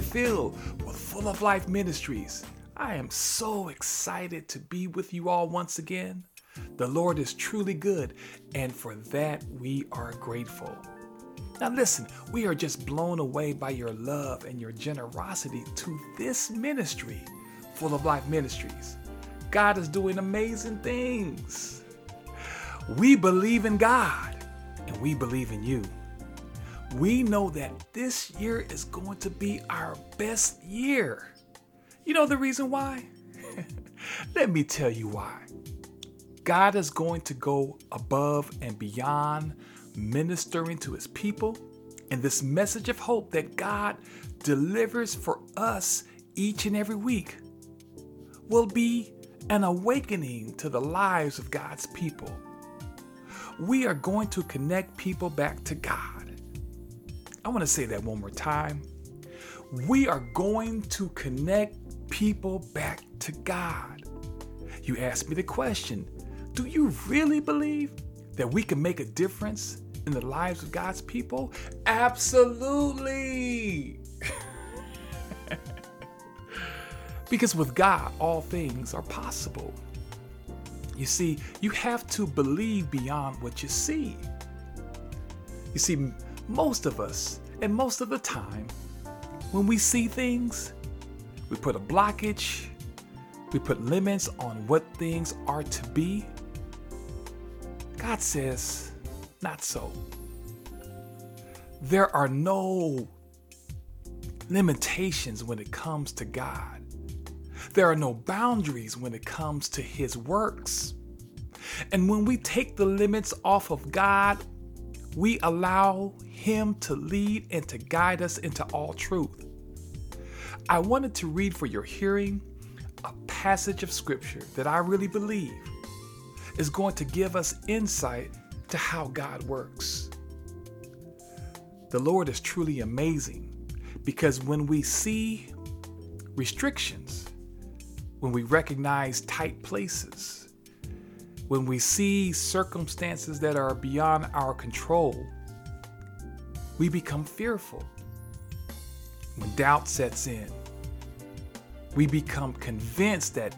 Phil with Full of Life Ministries. I am so excited to be with you all once again. The Lord is truly good, and for that we are grateful. Now, listen, we are just blown away by your love and your generosity to this ministry, Full of Life Ministries. God is doing amazing things. We believe in God, and we believe in you we know that this year is going to be our best year. You know the reason why? Let me tell you why. God is going to go above and beyond ministering to his people and this message of hope that God delivers for us each and every week will be an awakening to the lives of God's people. We are going to connect people back to God I want to say that one more time. We are going to connect people back to God. You asked me the question Do you really believe that we can make a difference in the lives of God's people? Absolutely. because with God, all things are possible. You see, you have to believe beyond what you see. You see, most of us, and most of the time, when we see things, we put a blockage, we put limits on what things are to be. God says, not so. There are no limitations when it comes to God. There are no boundaries when it comes to His works. And when we take the limits off of God, we allow Him to lead and to guide us into all truth. I wanted to read for your hearing a passage of Scripture that I really believe is going to give us insight to how God works. The Lord is truly amazing because when we see restrictions, when we recognize tight places, when we see circumstances that are beyond our control, we become fearful. When doubt sets in, we become convinced that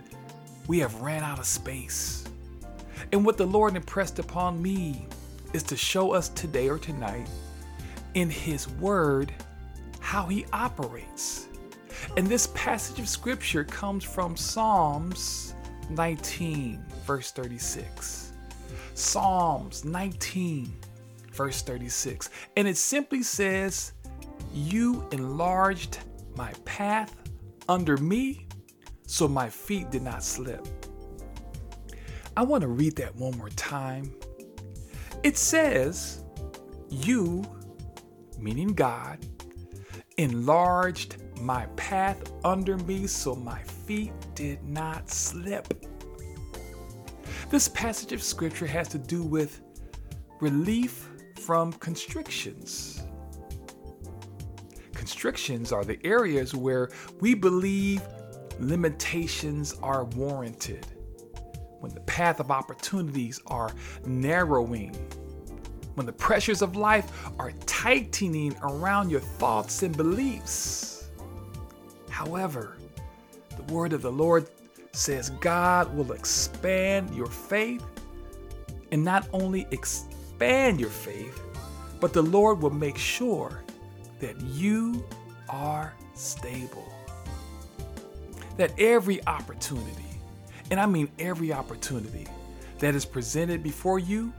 we have ran out of space. And what the Lord impressed upon me is to show us today or tonight in His Word how He operates. And this passage of Scripture comes from Psalms 19, verse 36. Psalms 19, verse 36. And it simply says, You enlarged my path under me so my feet did not slip. I want to read that one more time. It says, You, meaning God, enlarged my path under me so my feet did not slip. This passage of scripture has to do with relief from constrictions. Constrictions are the areas where we believe limitations are warranted, when the path of opportunities are narrowing, when the pressures of life are tightening around your thoughts and beliefs. However, the word of the Lord says God will expand your faith and not only expand your faith, but the Lord will make sure that you are stable. That every opportunity, and I mean every opportunity that is presented before you,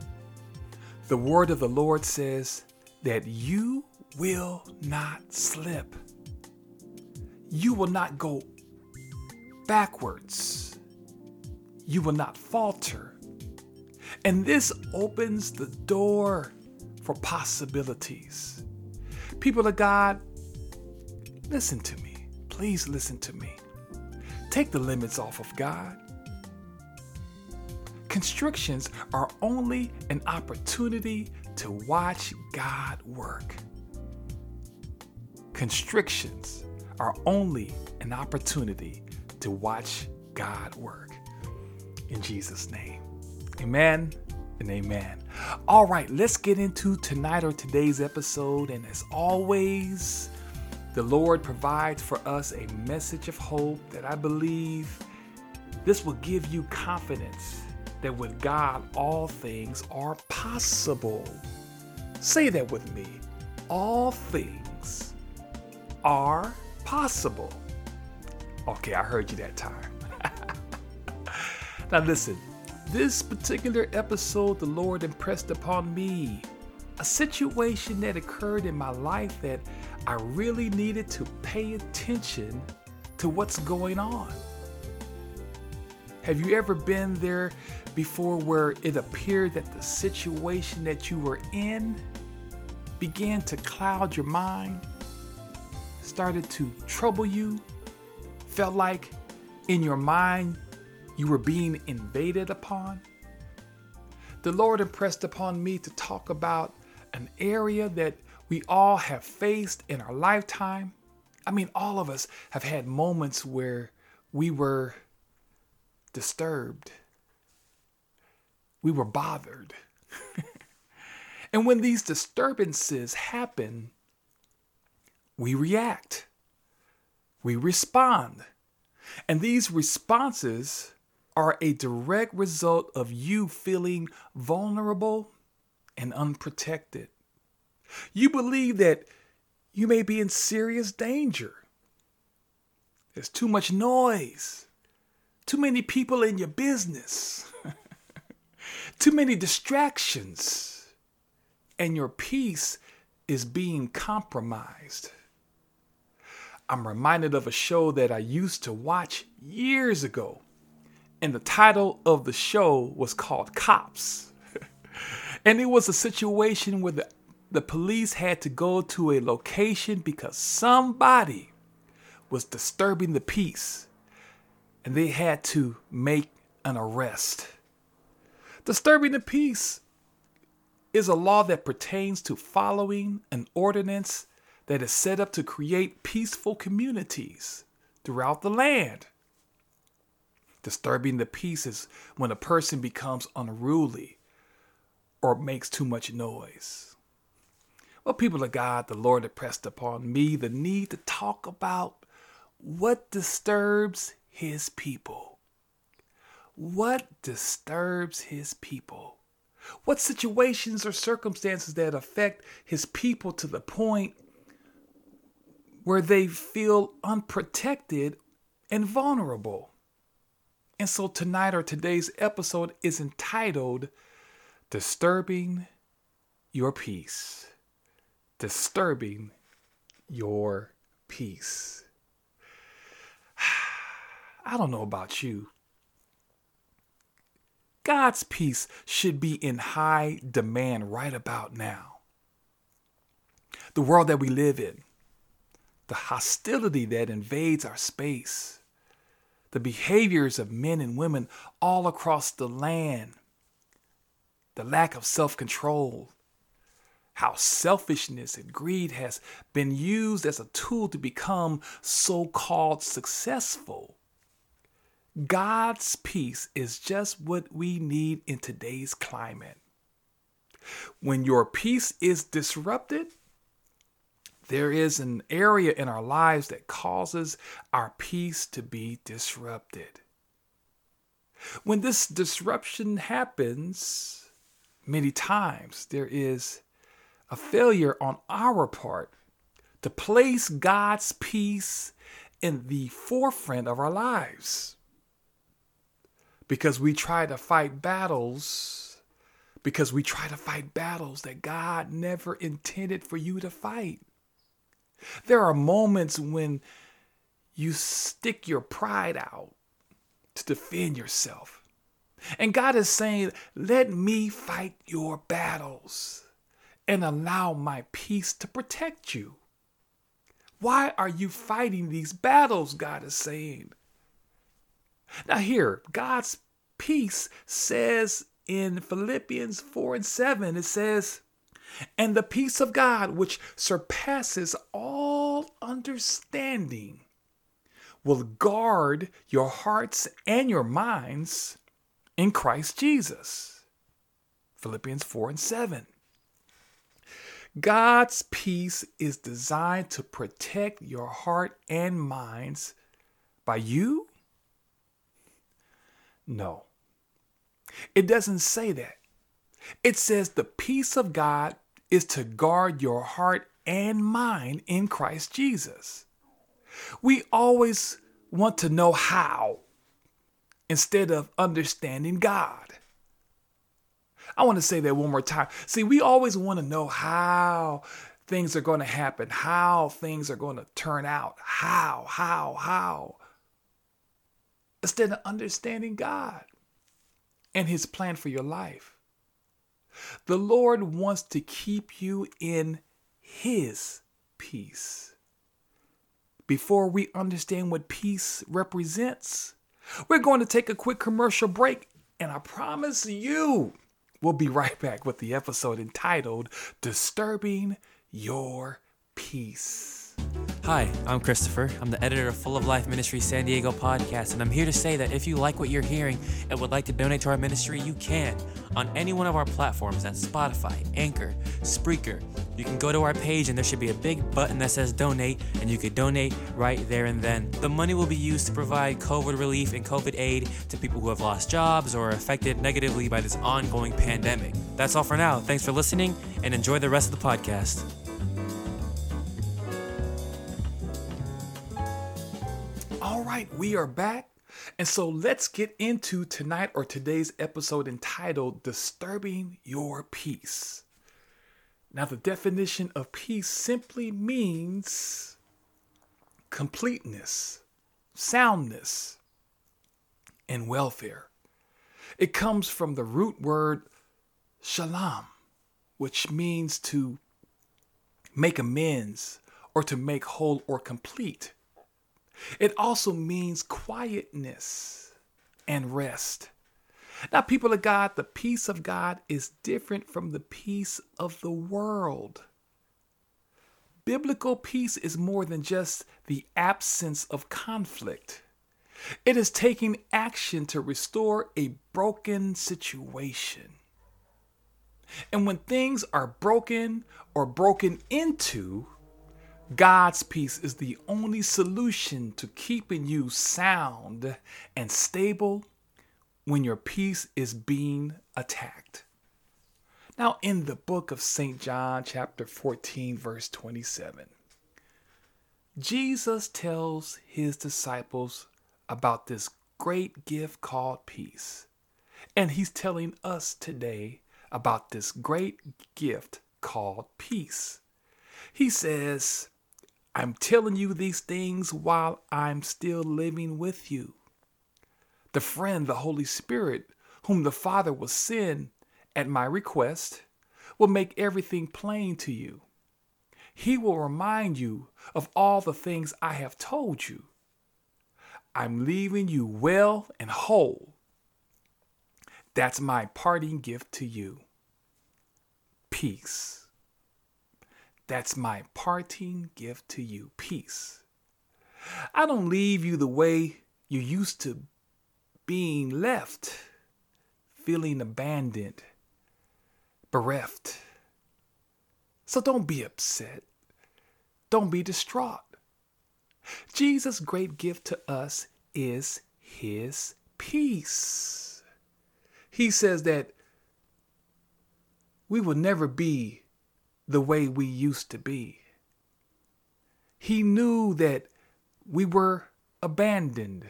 the word of the Lord says that you will not slip. You will not go backwards. You will not falter. And this opens the door for possibilities. People of God, listen to me. Please listen to me. Take the limits off of God. Constrictions are only an opportunity to watch God work. Constrictions are only an opportunity to watch God work. In Jesus' name. Amen and amen. All right, let's get into tonight or today's episode. And as always, the Lord provides for us a message of hope that I believe this will give you confidence that with God all things are possible. Say that with me. All things are possible. Okay, I heard you that time. now, listen, this particular episode, the Lord impressed upon me a situation that occurred in my life that I really needed to pay attention to what's going on. Have you ever been there before where it appeared that the situation that you were in began to cloud your mind, started to trouble you, felt like in your mind you were being invaded upon? The Lord impressed upon me to talk about an area that we all have faced in our lifetime. I mean, all of us have had moments where we were disturbed, we were bothered. and when these disturbances happen, we react, we respond. And these responses are a direct result of you feeling vulnerable and unprotected. You believe that you may be in serious danger. There's too much noise. Too many people in your business. Too many distractions. And your peace is being compromised. I'm reminded of a show that I used to watch years ago. And the title of the show was called Cops. and it was a situation where the, the police had to go to a location because somebody was disturbing the peace and they had to make an arrest. Disturbing the peace is a law that pertains to following an ordinance that is set up to create peaceful communities throughout the land. Disturbing the peace is when a person becomes unruly or makes too much noise. Well, people of God, the Lord impressed upon me the need to talk about what disturbs his people? What disturbs his people? What situations or circumstances that affect his people to the point where they feel unprotected and vulnerable? And so tonight or today's episode is entitled Disturbing Your Peace. Disturbing Your Peace. I don't know about you. God's peace should be in high demand right about now. The world that we live in, the hostility that invades our space, the behaviors of men and women all across the land, the lack of self control, how selfishness and greed has been used as a tool to become so called successful. God's peace is just what we need in today's climate. When your peace is disrupted, there is an area in our lives that causes our peace to be disrupted. When this disruption happens, many times there is a failure on our part to place God's peace in the forefront of our lives because we try to fight battles because we try to fight battles that God never intended for you to fight. There are moments when you stick your pride out to defend yourself. And God is saying, Let me fight your battles and allow my peace to protect you. Why are you fighting these battles? God is saying. Now, here, God's peace says in Philippians 4 and 7, it says, And the peace of God, which surpasses all understanding, will guard your hearts and your minds in Christ Jesus. Philippians 4 and 7. God's peace is designed to protect your heart and minds by you? No. It doesn't say that. It says the peace of God is to guard your heart and mind in Christ Jesus. We always want to know how instead of understanding God. I want to say that one more time. See, we always want to know how things are going to happen, how things are going to turn out, how, how, how, instead of understanding God and His plan for your life. The Lord wants to keep you in His peace. Before we understand what peace represents, we're going to take a quick commercial break, and I promise you, we'll be right back with the episode entitled Disturbing Your Peace. Hi, I'm Christopher. I'm the editor of Full of Life Ministry San Diego podcast, and I'm here to say that if you like what you're hearing and would like to donate to our ministry, you can on any one of our platforms at Spotify, Anchor, Spreaker. You can go to our page, and there should be a big button that says donate, and you could donate right there and then. The money will be used to provide COVID relief and COVID aid to people who have lost jobs or are affected negatively by this ongoing pandemic. That's all for now. Thanks for listening, and enjoy the rest of the podcast. All right, we are back. And so let's get into tonight or today's episode entitled Disturbing Your Peace. Now, the definition of peace simply means completeness, soundness, and welfare. It comes from the root word shalom, which means to make amends or to make whole or complete. It also means quietness and rest. Now, people of God, the peace of God is different from the peace of the world. Biblical peace is more than just the absence of conflict. It is taking action to restore a broken situation. And when things are broken or broken into, God's peace is the only solution to keeping you sound and stable when your peace is being attacked. Now, in the book of St. John, chapter 14, verse 27, Jesus tells his disciples about this great gift called peace. And he's telling us today about this great gift called peace. He says, I'm telling you these things while I'm still living with you. The friend, the Holy Spirit, whom the Father will send at my request, will make everything plain to you. He will remind you of all the things I have told you. I'm leaving you well and whole. That's my parting gift to you. Peace. That's my parting gift to you peace. I don't leave you the way you used to being left, feeling abandoned, bereft. So don't be upset. Don't be distraught. Jesus' great gift to us is his peace. He says that we will never be the way we used to be. He knew that we were abandoned,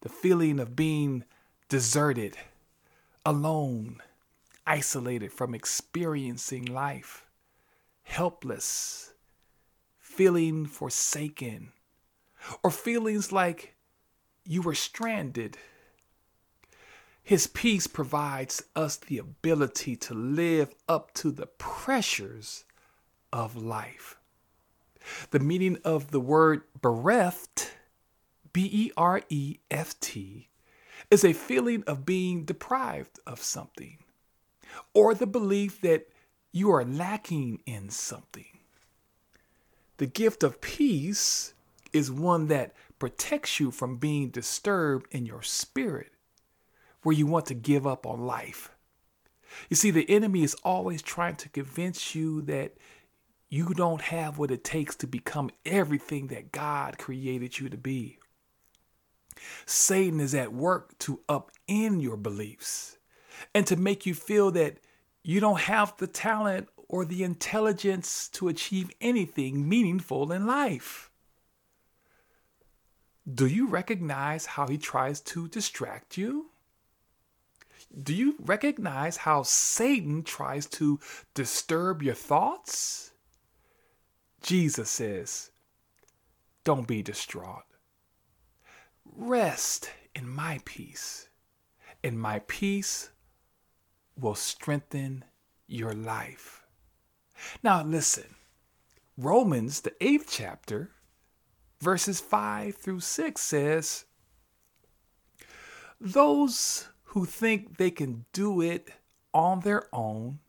the feeling of being deserted, alone, isolated from experiencing life, helpless, feeling forsaken, or feelings like you were stranded his peace provides us the ability to live up to the pressures of life. The meaning of the word bereft, B E R E F T, is a feeling of being deprived of something or the belief that you are lacking in something. The gift of peace is one that protects you from being disturbed in your spirit where you want to give up on life. You see, the enemy is always trying to convince you that you don't have what it takes to become everything that God created you to be. Satan is at work to upend your beliefs and to make you feel that you don't have the talent or the intelligence to achieve anything meaningful in life. Do you recognize how he tries to distract you? Do you recognize how Satan tries to disturb your thoughts? Jesus says, Don't be distraught. Rest in my peace, and my peace will strengthen your life. Now, listen Romans, the eighth chapter, verses 5 through 6 says, Those who think they can do it on their own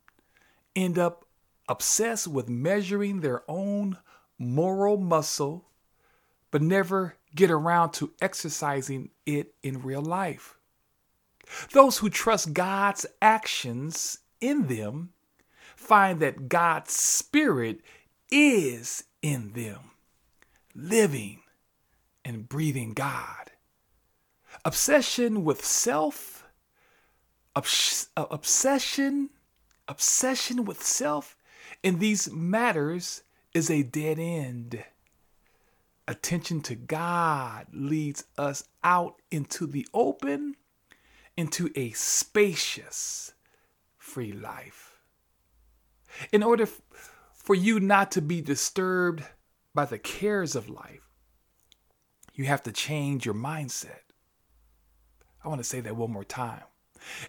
end up obsessed with measuring their own moral muscle, but never get around to exercising it in real life. Those who trust God's actions in them find that God's Spirit is in them, living and breathing God. Obsession with self, obs- uh, obsession, obsession with self in these matters is a dead end. Attention to God leads us out into the open, into a spacious, free life. In order for you not to be disturbed by the cares of life, you have to change your mindset. I want to say that one more time.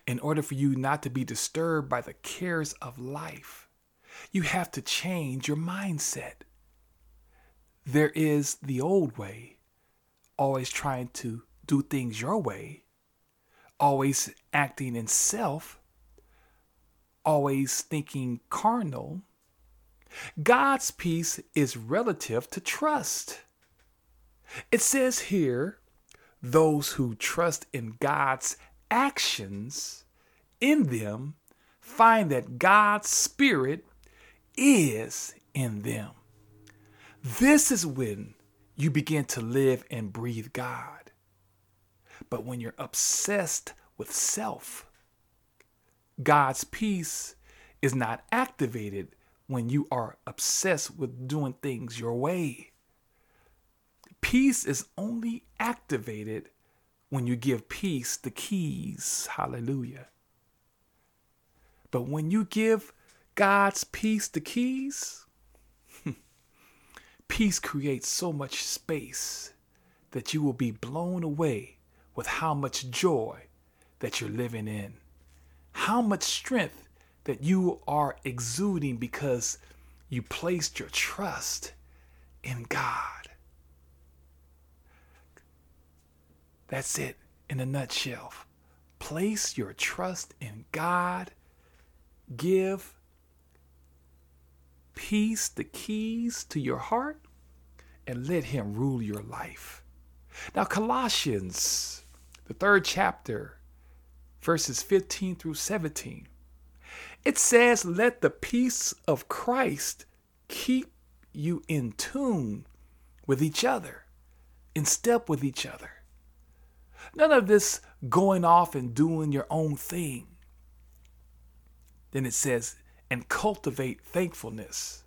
In order for you not to be disturbed by the cares of life, you have to change your mindset. There is the old way, always trying to do things your way, always acting in self, always thinking carnal. God's peace is relative to trust. It says here, those who trust in God's actions in them find that God's Spirit is in them. This is when you begin to live and breathe God. But when you're obsessed with self, God's peace is not activated when you are obsessed with doing things your way. Peace is only activated when you give peace the keys. Hallelujah. But when you give God's peace the keys, peace creates so much space that you will be blown away with how much joy that you're living in, how much strength that you are exuding because you placed your trust in God. That's it in a nutshell. Place your trust in God. Give peace the keys to your heart and let Him rule your life. Now, Colossians, the third chapter, verses 15 through 17, it says, Let the peace of Christ keep you in tune with each other, in step with each other. None of this going off and doing your own thing. Then it says, and cultivate thankfulness.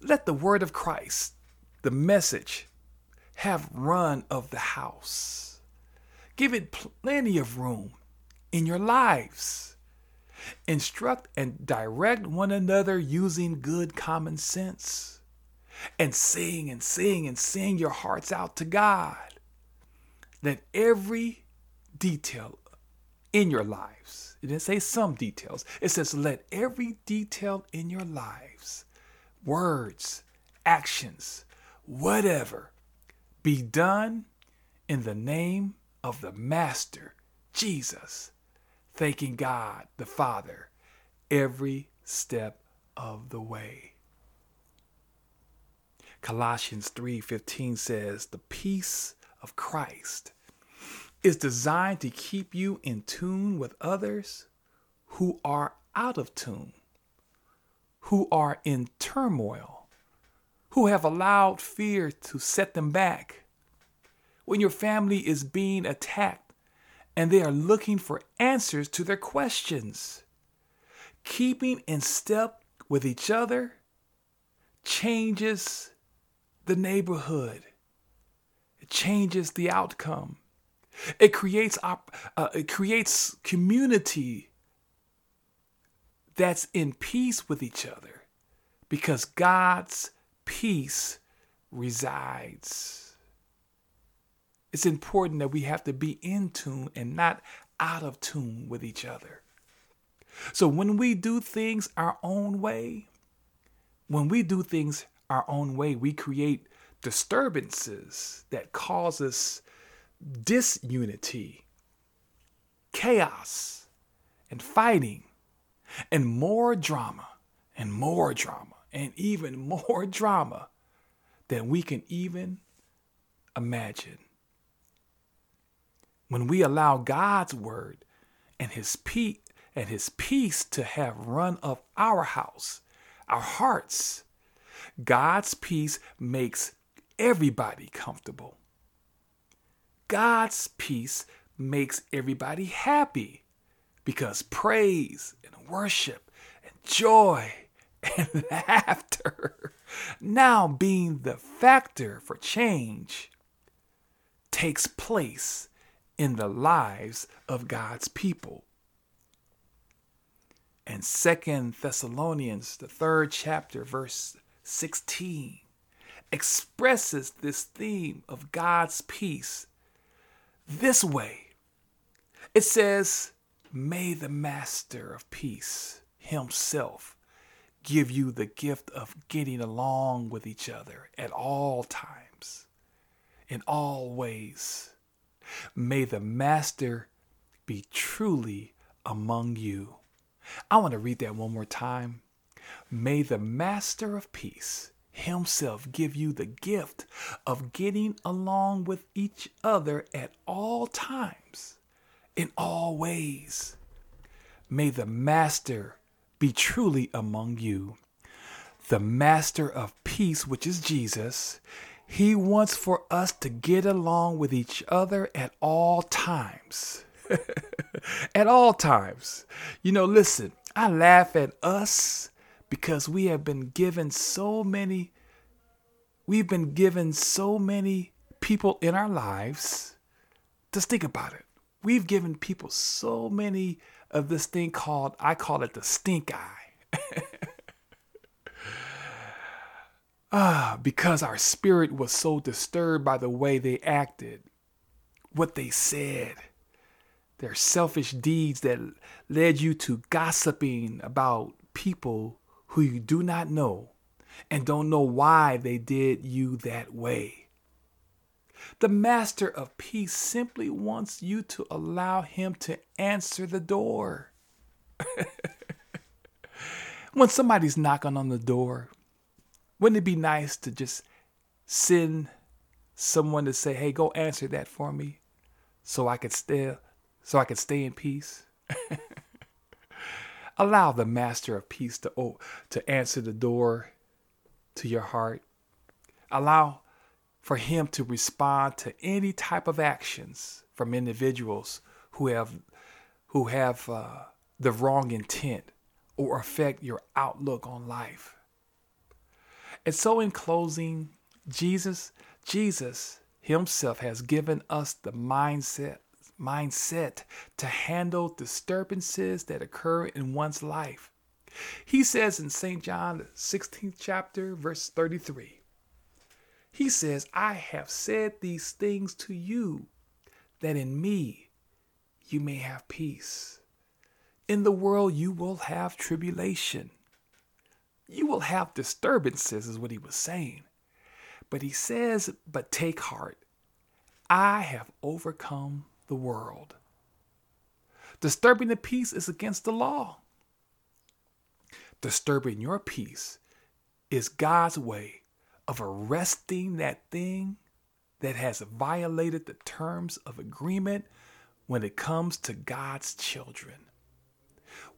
Let the word of Christ, the message, have run of the house. Give it plenty of room in your lives. Instruct and direct one another using good common sense. And sing and sing and sing your hearts out to God. Let every detail in your lives it didn't say some details. It says, let every detail in your lives, words, actions, whatever, be done in the name of the Master, Jesus, thanking God the Father every step of the way. Colossians 3:15 says, "The peace of Christ is designed to keep you in tune with others who are out of tune, who are in turmoil, who have allowed fear to set them back. When your family is being attacked and they are looking for answers to their questions, keeping in step with each other changes the neighborhood. Changes the outcome. It creates op- uh, it creates community that's in peace with each other because God's peace resides. It's important that we have to be in tune and not out of tune with each other. So when we do things our own way, when we do things our own way, we create disturbances that cause us disunity, chaos, and fighting, and more drama, and more drama, and even more drama than we can even imagine. When we allow God's word and his peace and his peace to have run of our house, our hearts, God's peace makes everybody comfortable. God's peace makes everybody happy because praise and worship and joy and laughter, now being the factor for change, takes place in the lives of God's people. And Second Thessalonians, the third chapter, verse 16, expresses this theme of God's peace this way. It says, May the Master of Peace Himself give you the gift of getting along with each other at all times, in all ways. May the Master be truly among you. I want to read that one more time. May the Master of Peace Himself give you the gift of getting along with each other at all times, in all ways. May the Master be truly among you. The Master of Peace, which is Jesus, He wants for us to get along with each other at all times. at all times. You know, listen, I laugh at us because we have been given so many we've been given so many people in our lives. Just think about it. We've given people so many of this thing called i call it the stink eye. Ah because our spirit was so disturbed by the way they acted what they said their selfish deeds that led you to gossiping about people who you do not know and don't know why they did you that way. The Master of Peace simply wants you to allow Him to answer the door. when somebody's knocking on the door, wouldn't it be nice to just send someone to say, "Hey, go answer that for me," so I could stay, so I could stay in peace? Allow the Master of Peace to, oh, to answer the door to your heart. Allow for Him to respond to any type of actions from individuals who have, who have uh, the wrong intent or affect your outlook on life. And so, in closing, Jesus, Jesus Himself has given us the mindset mindset to handle disturbances that occur in one's life. He says in St. John, the 16th chapter, verse 33, he says, I have said these things to you that in me you may have peace. In the world you will have tribulation. You will have disturbances, is what he was saying. But he says, But take heart, I have overcome the world. Disturbing the peace is against the law. Disturbing your peace is God's way of arresting that thing that has violated the terms of agreement when it comes to God's children.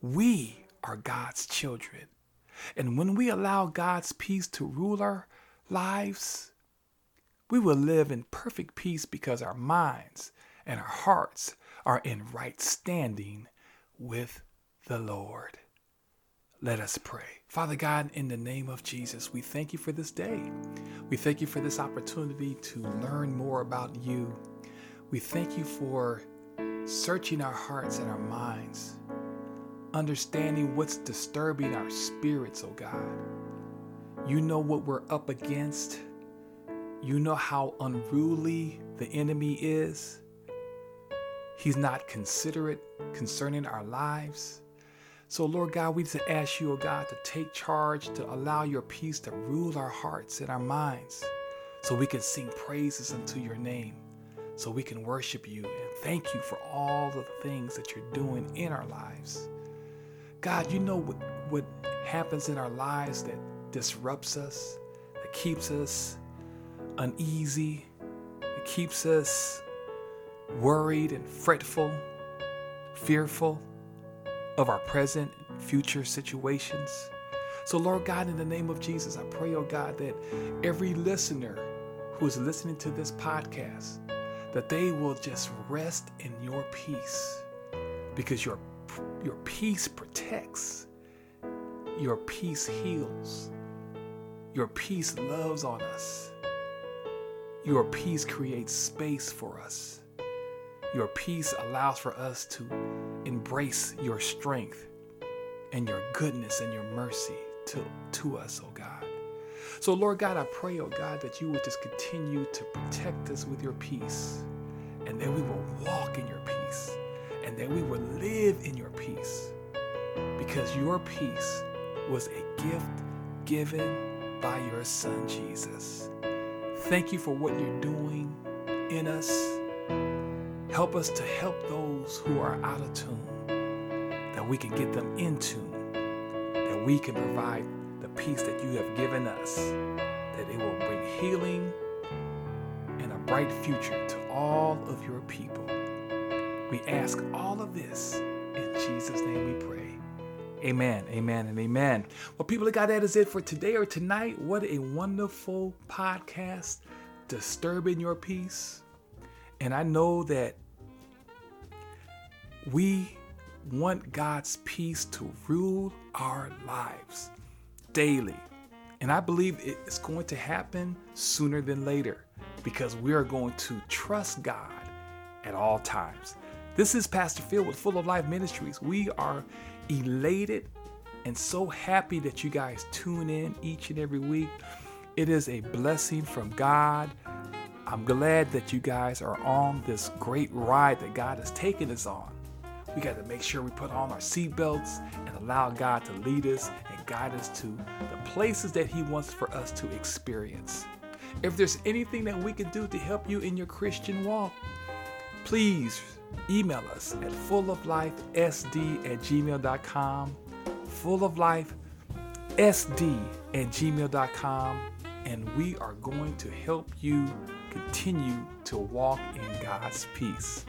We are God's children. And when we allow God's peace to rule our lives, we will live in perfect peace because our minds and our hearts are in right standing with the Lord. Let us pray. Father God, in the name of Jesus, we thank you for this day. We thank you for this opportunity to learn more about you. We thank you for searching our hearts and our minds, understanding what's disturbing our spirits, oh God. You know what we're up against. You know how unruly the enemy is. He's not considerate concerning our lives. So, Lord God, we just ask you, oh God, to take charge, to allow your peace to rule our hearts and our minds so we can sing praises unto your name, so we can worship you and thank you for all the things that you're doing in our lives. God, you know what, what happens in our lives that disrupts us, that keeps us uneasy, that keeps us worried and fretful, fearful of our present and future situations. So, Lord God, in the name of Jesus, I pray, oh God, that every listener who is listening to this podcast, that they will just rest in your peace because your, your peace protects, your peace heals, your peace loves on us, your peace creates space for us. Your peace allows for us to embrace your strength and your goodness and your mercy to, to us, oh God. So, Lord God, I pray, oh God, that you would just continue to protect us with your peace and that we will walk in your peace and that we will live in your peace because your peace was a gift given by your Son, Jesus. Thank you for what you're doing in us Help us to help those who are out of tune, that we can get them in tune, that we can provide the peace that you have given us, that it will bring healing and a bright future to all of your people. We ask all of this in Jesus' name we pray. Amen, amen, and amen. Well, people of God, that is it for today or tonight. What a wonderful podcast, Disturbing Your Peace. And I know that we want God's peace to rule our lives daily. And I believe it's going to happen sooner than later because we are going to trust God at all times. This is Pastor Phil with Full of Life Ministries. We are elated and so happy that you guys tune in each and every week. It is a blessing from God. I'm glad that you guys are on this great ride that God has taken us on. We got to make sure we put on our seatbelts and allow God to lead us and guide us to the places that He wants for us to experience. If there's anything that we can do to help you in your Christian walk, please email us at fulloflifesd at gmail.com. Fulloflifesd at gmail.com. And we are going to help you continue to walk in God's peace.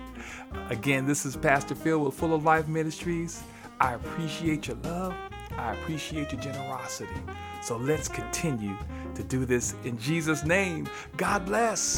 Again, this is Pastor Phil with Full of Life Ministries. I appreciate your love. I appreciate your generosity. So let's continue to do this in Jesus' name. God bless.